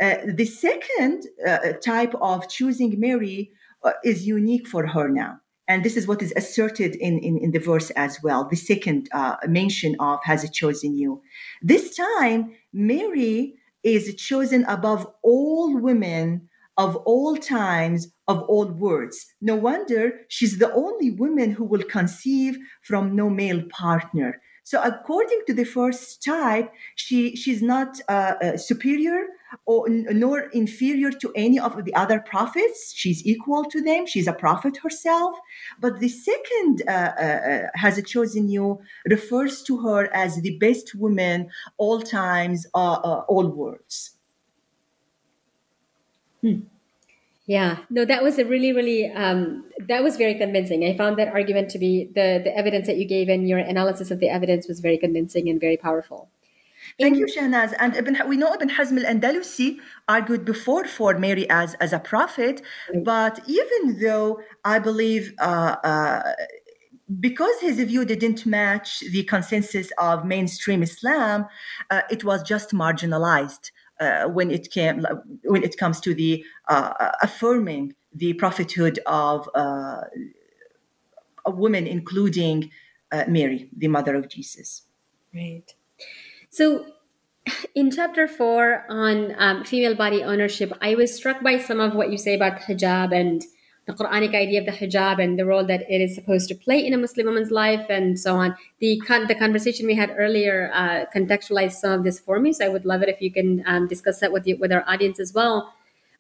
Uh, the second uh, type of choosing Mary uh, is unique for her now. And this is what is asserted in, in, in the verse as well. The second uh, mention of has chosen you. This time, Mary is chosen above all women of all times, of all words. No wonder she's the only woman who will conceive from no male partner. So, according to the first type, she, she's not uh, uh, superior or nor inferior to any of the other prophets. She's equal to them. She's a prophet herself. But the second uh, uh, uh has chosen you refers to her as the best woman, all times, uh, all worlds. Hmm. Yeah, no, that was a really, really, um, that was very convincing. I found that argument to be the the evidence that you gave and your analysis of the evidence was very convincing and very powerful. Thank you, Shahnaz. And Ibn, we know Ibn Hazm al-Andalusi argued before for Mary as, as a prophet, but even though I believe uh, uh, because his view didn't match the consensus of mainstream Islam, uh, it was just marginalized uh, when it came when it comes to the uh, affirming the prophethood of uh, a woman, including uh, Mary, the mother of Jesus. Right. So, in chapter four on um, female body ownership, I was struck by some of what you say about hijab and the Quranic idea of the hijab and the role that it is supposed to play in a Muslim woman's life and so on. The con- the conversation we had earlier uh, contextualized some of this for me, so I would love it if you can um, discuss that with you, with our audience as well.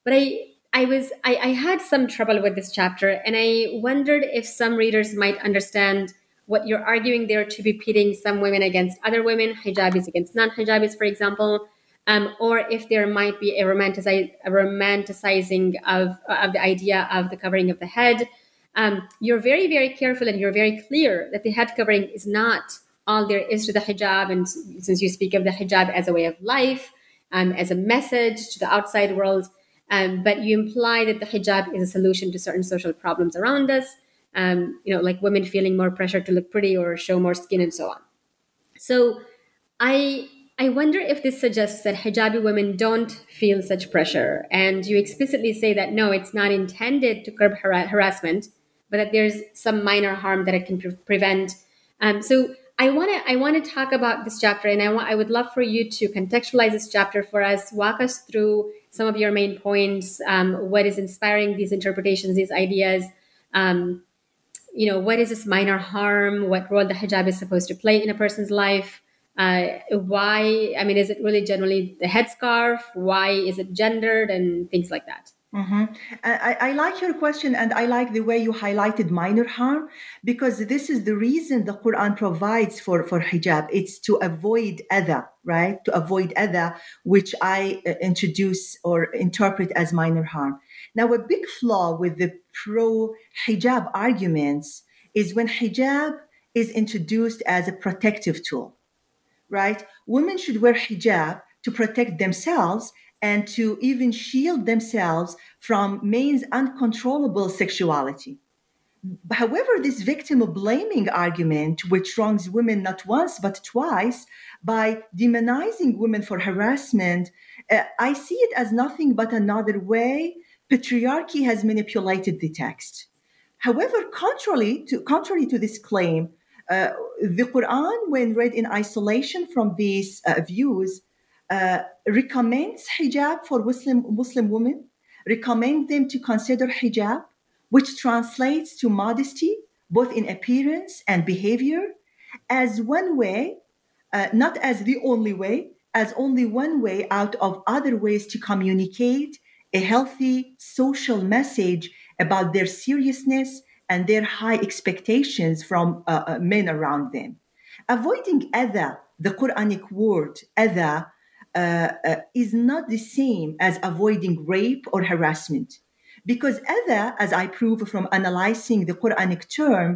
But I I was I, I had some trouble with this chapter, and I wondered if some readers might understand what you're arguing there to be pitting some women against other women, hijabis against non-hijabis, for example um, or if there might be a, a romanticizing of, of the idea of the covering of the head. Um, you're very, very careful and you're very clear that the head covering is not all there is to the hijab. And since you speak of the hijab as a way of life, um, as a message to the outside world, um, but you imply that the hijab is a solution to certain social problems around us, um, you know, like women feeling more pressure to look pretty or show more skin and so on. So I I wonder if this suggests that hijabi women don't feel such pressure. And you explicitly say that no, it's not intended to curb har- harassment, but that there's some minor harm that it can pre- prevent. Um, so I want to I want to talk about this chapter, and I want I would love for you to contextualize this chapter for us. Walk us through some of your main points. Um, what is inspiring these interpretations, these ideas? Um, you know, what is this minor harm? What role the hijab is supposed to play in a person's life? uh, why i mean is it really generally the headscarf why is it gendered and things like that Mm-hmm. I, I, like your question and I like the way you highlighted minor harm because this is the reason the Quran provides for, for hijab. It's to avoid adha, right? To avoid adha, which I uh, introduce or interpret as minor harm. Now, a big flaw with the pro hijab arguments is when hijab is introduced as a protective tool right? Women should wear hijab to protect themselves and to even shield themselves from men's uncontrollable sexuality. However, this victim blaming argument, which wrongs women not once but twice by demonizing women for harassment, uh, I see it as nothing but another way patriarchy has manipulated the text. However, contrary to, contrary to this claim, uh, the Quran, when read in isolation from these uh, views, uh, recommends hijab for Muslim, Muslim women, recommend them to consider hijab, which translates to modesty, both in appearance and behavior, as one way, uh, not as the only way, as only one way out of other ways to communicate a healthy social message about their seriousness and their high expectations from uh, uh, men around them. Avoiding adha, the Quranic word adha, uh, uh, is not the same as avoiding rape or harassment. Because adha, as I prove from analyzing the Quranic term,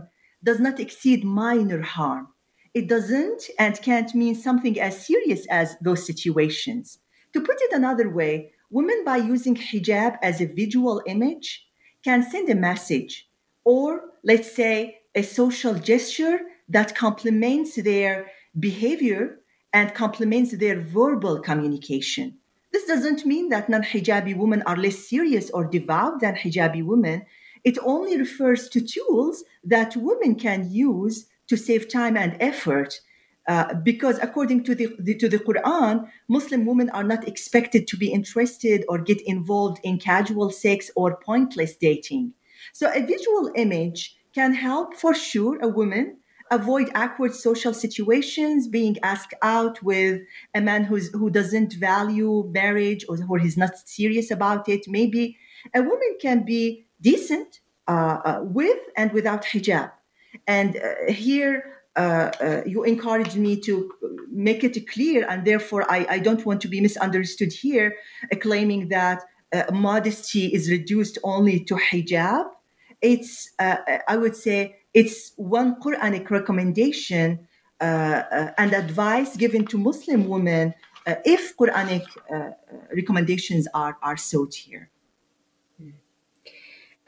does not exceed minor harm. It doesn't and can't mean something as serious as those situations. To put it another way, women, by using hijab as a visual image, can send a message or, let's say, a social gesture that complements their behavior and complements their verbal communication. This doesn't mean that non hijabi women are less serious or devout than hijabi women. It only refers to tools that women can use to save time and effort. Uh, because according to the, the, to the Quran, Muslim women are not expected to be interested or get involved in casual sex or pointless dating. So a visual image can help for sure a woman avoid awkward social situations, being asked out with a man who's, who doesn't value marriage or, or he's not serious about it. Maybe a woman can be decent uh, uh, with and without hijab. And uh, here, you encouraged me to make it clear, and therefore I, I don't want to be misunderstood here, uh, claiming that modesty is reduced only to hijab. It's, I would say, it's one Quranic recommendation uh, uh, and advice given to Muslim women uh, if Quranic recommendations are, are sought here.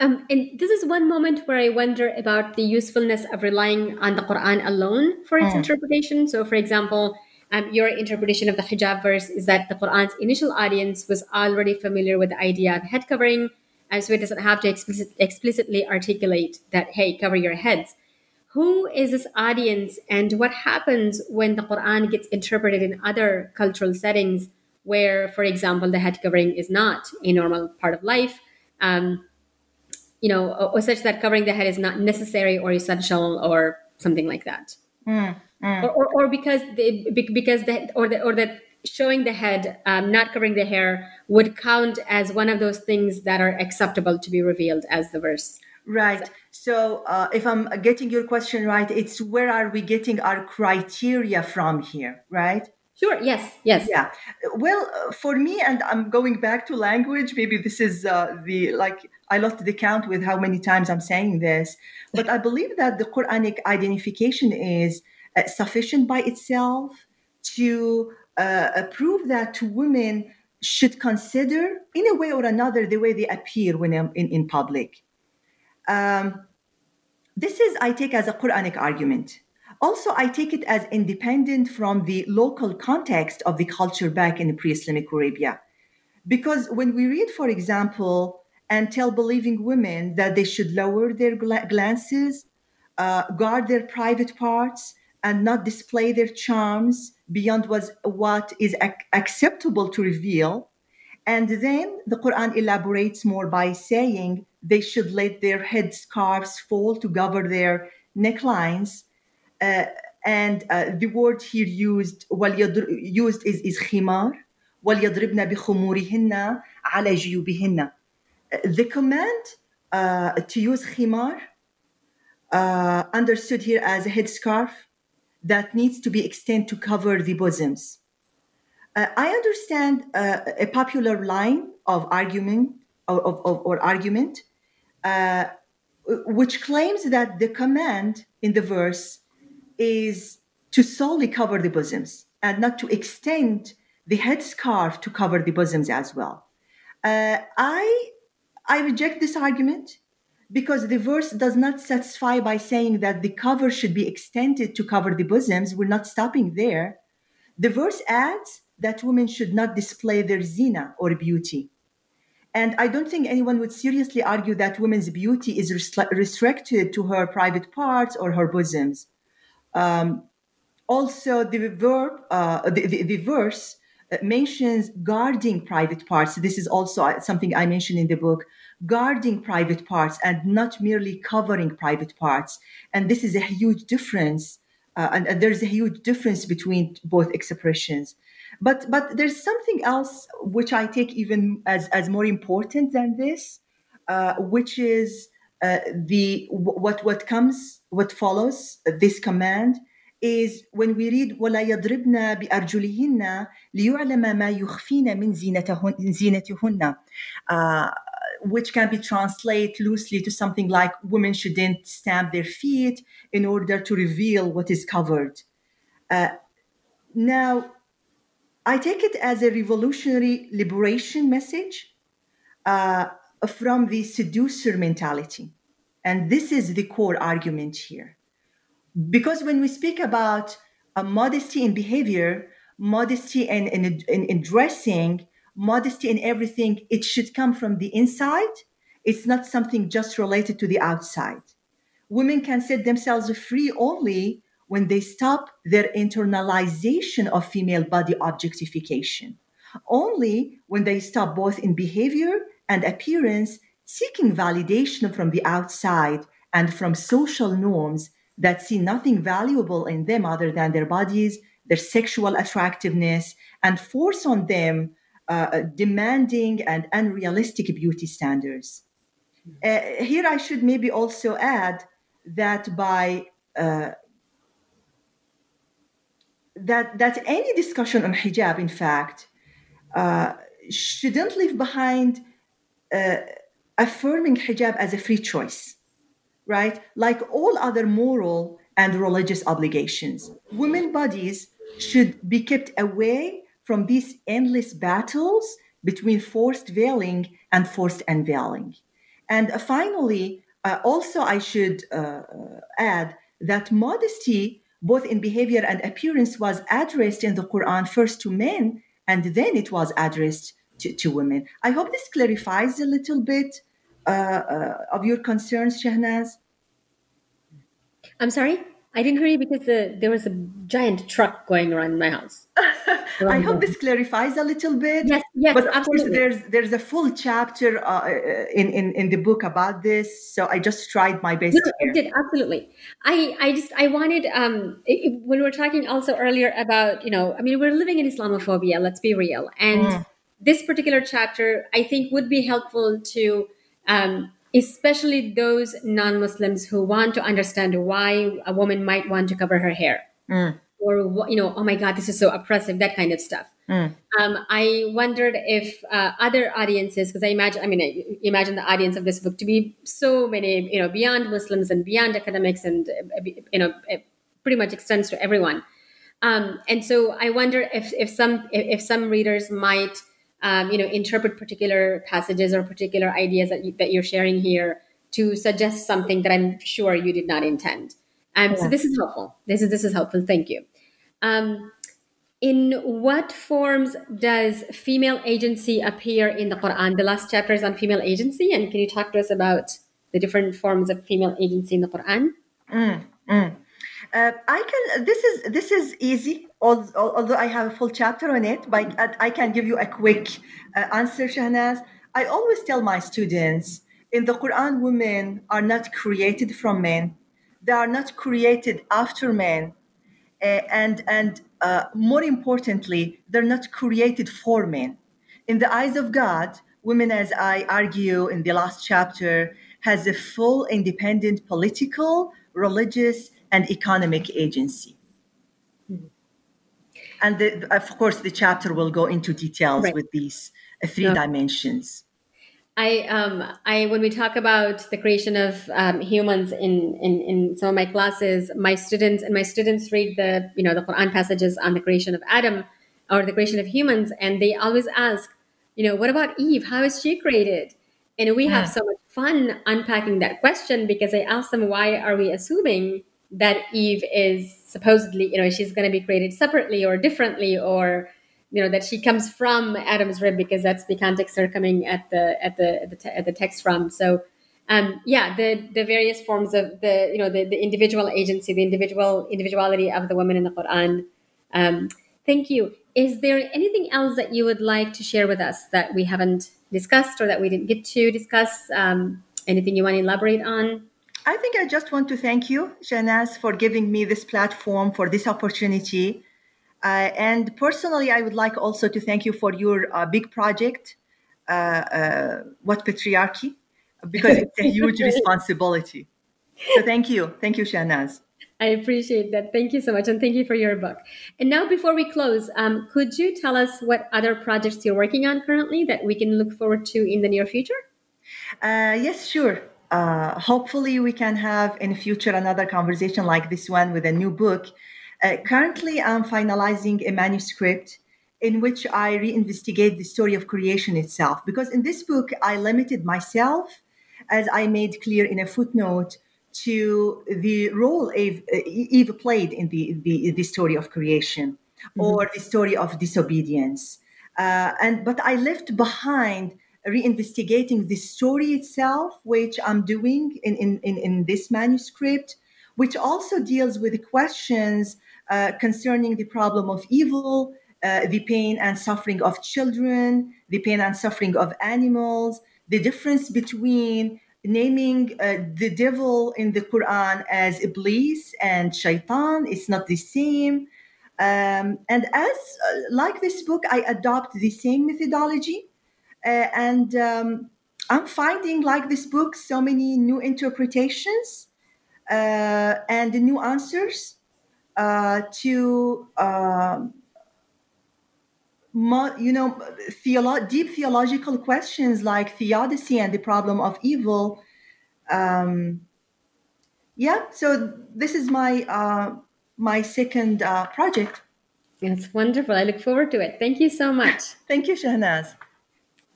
Um, and this is one moment where I wonder about the usefulness of relying on the Quran alone for its mm. interpretation. So, for example, um, your interpretation of the hijab verse is that the Quran's initial audience was already familiar with the idea of head covering, and so it doesn't have to explicit, explicitly articulate that, hey, cover your heads. Who is this audience, and what happens when the Quran gets interpreted in other cultural settings where, for example, the head covering is not a normal part of life? Um, you know, or, or, such that covering the head is not necessary or essential or something like that. Mm, mm. Or, or, or, because the, because the or the or that showing the head, um, not covering the hair, would count as one of those things that are acceptable to be revealed as the verse. Right. So, uh, if I'm getting your question right, it's where are we getting our criteria from here, right? Sure. Yes. Yes. Yeah. Well, uh, for me, and I'm going back to language. Maybe this is uh, the like I lost the count with how many times I'm saying this, but I believe that the Quranic identification is uh, sufficient by itself to uh, prove that women should consider, in a way or another, the way they appear when in, in public. Um, this is, I take as a Quranic argument. Also, I take it as independent from the local context of the culture back in pre Islamic Arabia. Because when we read, for example, and tell believing women that they should lower their glances, uh, guard their private parts, and not display their charms beyond was, what is ac- acceptable to reveal. And then the Quran elaborates more by saying they should let their headscarves fall to cover their necklines. Uh, and uh, the word here used used is, is khimar. وَلْيَضْرِبْنَ بِخُمُورِهِنَّ عَلَى جُيُوبِهِنَّ The command uh, to use khimar, uh, understood here as a headscarf, that needs to be extended to cover the bosoms. Uh, I understand uh, a popular line of argument or, of, of, or argument uh, which claims that the command in the verse is to solely cover the bosoms and not to extend the headscarf to cover the bosoms as well. Uh, I I reject this argument because the verse does not satisfy by saying that the cover should be extended to cover the bosoms. We're not stopping there. The verse adds that women should not display their zina or beauty. And I don't think anyone would seriously argue that women's beauty is restricted to her private parts or her bosoms. Um, also, the verb, uh, the, the, the, verse uh, mentions guarding private parts. This is also something I mentioned in the book guarding private parts and not merely covering private parts. And this is a huge difference. Uh, and, and, there's a huge difference between both expressions. But but there's something else which I take even as as more important than this, uh, which is uh, the what what comes what follows uh, this command is when we read ولا يضربن بأرجلهن ليعلم ما يخفين من زينتهن, زينتهن uh, which can be translated loosely to something like women shouldn't stamp their feet in order to reveal what is covered. Uh, now, I take it as a revolutionary liberation message uh, from the seducer mentality. And this is the core argument here. Because when we speak about a modesty in behavior, modesty in, in, in, in dressing, modesty in everything, it should come from the inside. It's not something just related to the outside. Women can set themselves free only when they stop their internalization of female body objectification. Only when they stop both in behavior and appearance, seeking validation from the outside and from social norms that see nothing valuable in them other than their bodies, their sexual attractiveness, and force on them uh, demanding and unrealistic beauty standards. Uh, here, I should maybe also add that by uh, that that any discussion on hijab, in fact, uh, shouldn't leave behind uh, affirming hijab as a free choice, right? Like all other moral and religious obligations, women bodies should be kept away from these endless battles between forced veiling and forced unveiling. And uh, finally, uh, also, I should uh, add that modesty both in behavior and appearance, was addressed in the Quran first to men and then it was addressed to, to women. I hope this clarifies a little bit uh, uh, of your concerns, Shahnaz. I'm sorry? I didn't hear you because the, there was a giant truck going around my house. I hope this clarifies a little bit. Yes, yes, but of absolutely. course, there's there's a full chapter uh, in, in in the book about this. So I just tried my best. No, it did absolutely. I I just I wanted um it, when we were talking also earlier about you know I mean we're living in Islamophobia. Let's be real, and mm. This particular chapter I think would be helpful to. Um, especially those non-Muslims who want to understand why a woman might want to cover her hair. Mm. Or you know, oh my God, this is so oppressive, that kind of stuff. Mm. Um, I wondered if uh, other audiences, because I imagine, I mean, I imagine the audience of this book to be so many, you know, beyond Muslims and beyond academics, and uh, you know, it pretty much extends to everyone. Um, and so I wonder if if some if some readers might um, you know interpret particular passages or particular ideas that, you, that you're sharing here to suggest something that i'm sure you did not intend. Um, yeah. so this is helpful. This is this is helpful. Thank you. Um, in what forms does female agency appear in the quran? The last chapter is on female agency and can you talk to us about the different forms of female agency in the quran? Mm, mm. Uh, I can. This is this is easy. Although I have a full chapter on it, but I can give you a quick uh, answer, Shahnaz. I always tell my students in the Quran, women are not created from men; they are not created after men, uh, and and uh, more importantly, they're not created for men. In the eyes of God, women, as I argue in the last chapter, has a full independent political, religious, and economic agency. And the, of course, the chapter will go into details right. with these uh, three okay. dimensions. I, um, I, when we talk about the creation of um, humans in, in, in some of my classes, my students and my students read the, you know, the Quran passages on the creation of Adam or the creation of humans, and they always ask, you know, what about Eve? How is she created? And we have so much fun unpacking that question because I ask them, why are we assuming that Eve is supposedly, you know, she's going to be created separately or differently or you know that she comes from Adam's rib because that's the context they're coming at the at the at the, te- at the text from. So um, yeah, the the various forms of the you know the, the individual agency, the individual individuality of the women in the Quran. Um, thank you. Is there anything else that you would like to share with us that we haven't discussed or that we didn't get to discuss? Um, anything you want to elaborate on? I think I just want to thank you, Shahnaz, for giving me this platform, for this opportunity. Uh, and personally, I would like also to thank you for your uh, big project, uh, uh What Patriarchy, because it's a huge responsibility. So thank you. Thank you, Shahnaz. I appreciate that. Thank you so much. And thank you for your book. And now, before we close, um, could you tell us what other projects you're working on currently that we can look forward to in the near future? Uh, yes, sure. Uh, hopefully, we can have in future another conversation like this one with a new book. Uh, currently, I'm finalizing a manuscript in which I reinvestigate the story of creation itself. Because in this book, I limited myself, as I made clear in a footnote, to the role Eve, Eve played in the, the, the, story of creation mm-hmm. or the story of disobedience. Uh, and but I left behind reinvestigating the story itself, which I'm doing in, in, in, in this manuscript, which also deals with questions uh, concerning the problem of evil, uh, the pain and suffering of children, the pain and suffering of animals, the difference between naming uh, the devil in the Quran as Iblis and Shaitan is not the same. Um, and as uh, like this book, I adopt the same methodology, and um, I'm finding like this book so many new interpretations uh, and new answers uh, to. Um, you know, theolo- deep theological questions like theodicy and the problem of evil. Um, yeah, so this is my uh, my second uh, project. It's wonderful. I look forward to it. Thank you so much. Thank you, Shahnaz.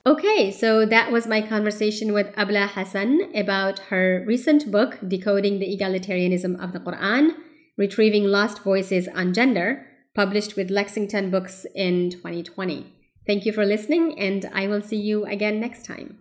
Okay, so that was my conversation with Abla Hassan about her recent book, Decoding the Egalitarianism of the Quran Retrieving Lost Voices on Gender published with Lexington Books in 2020. Thank you for listening, and I will see you again next time.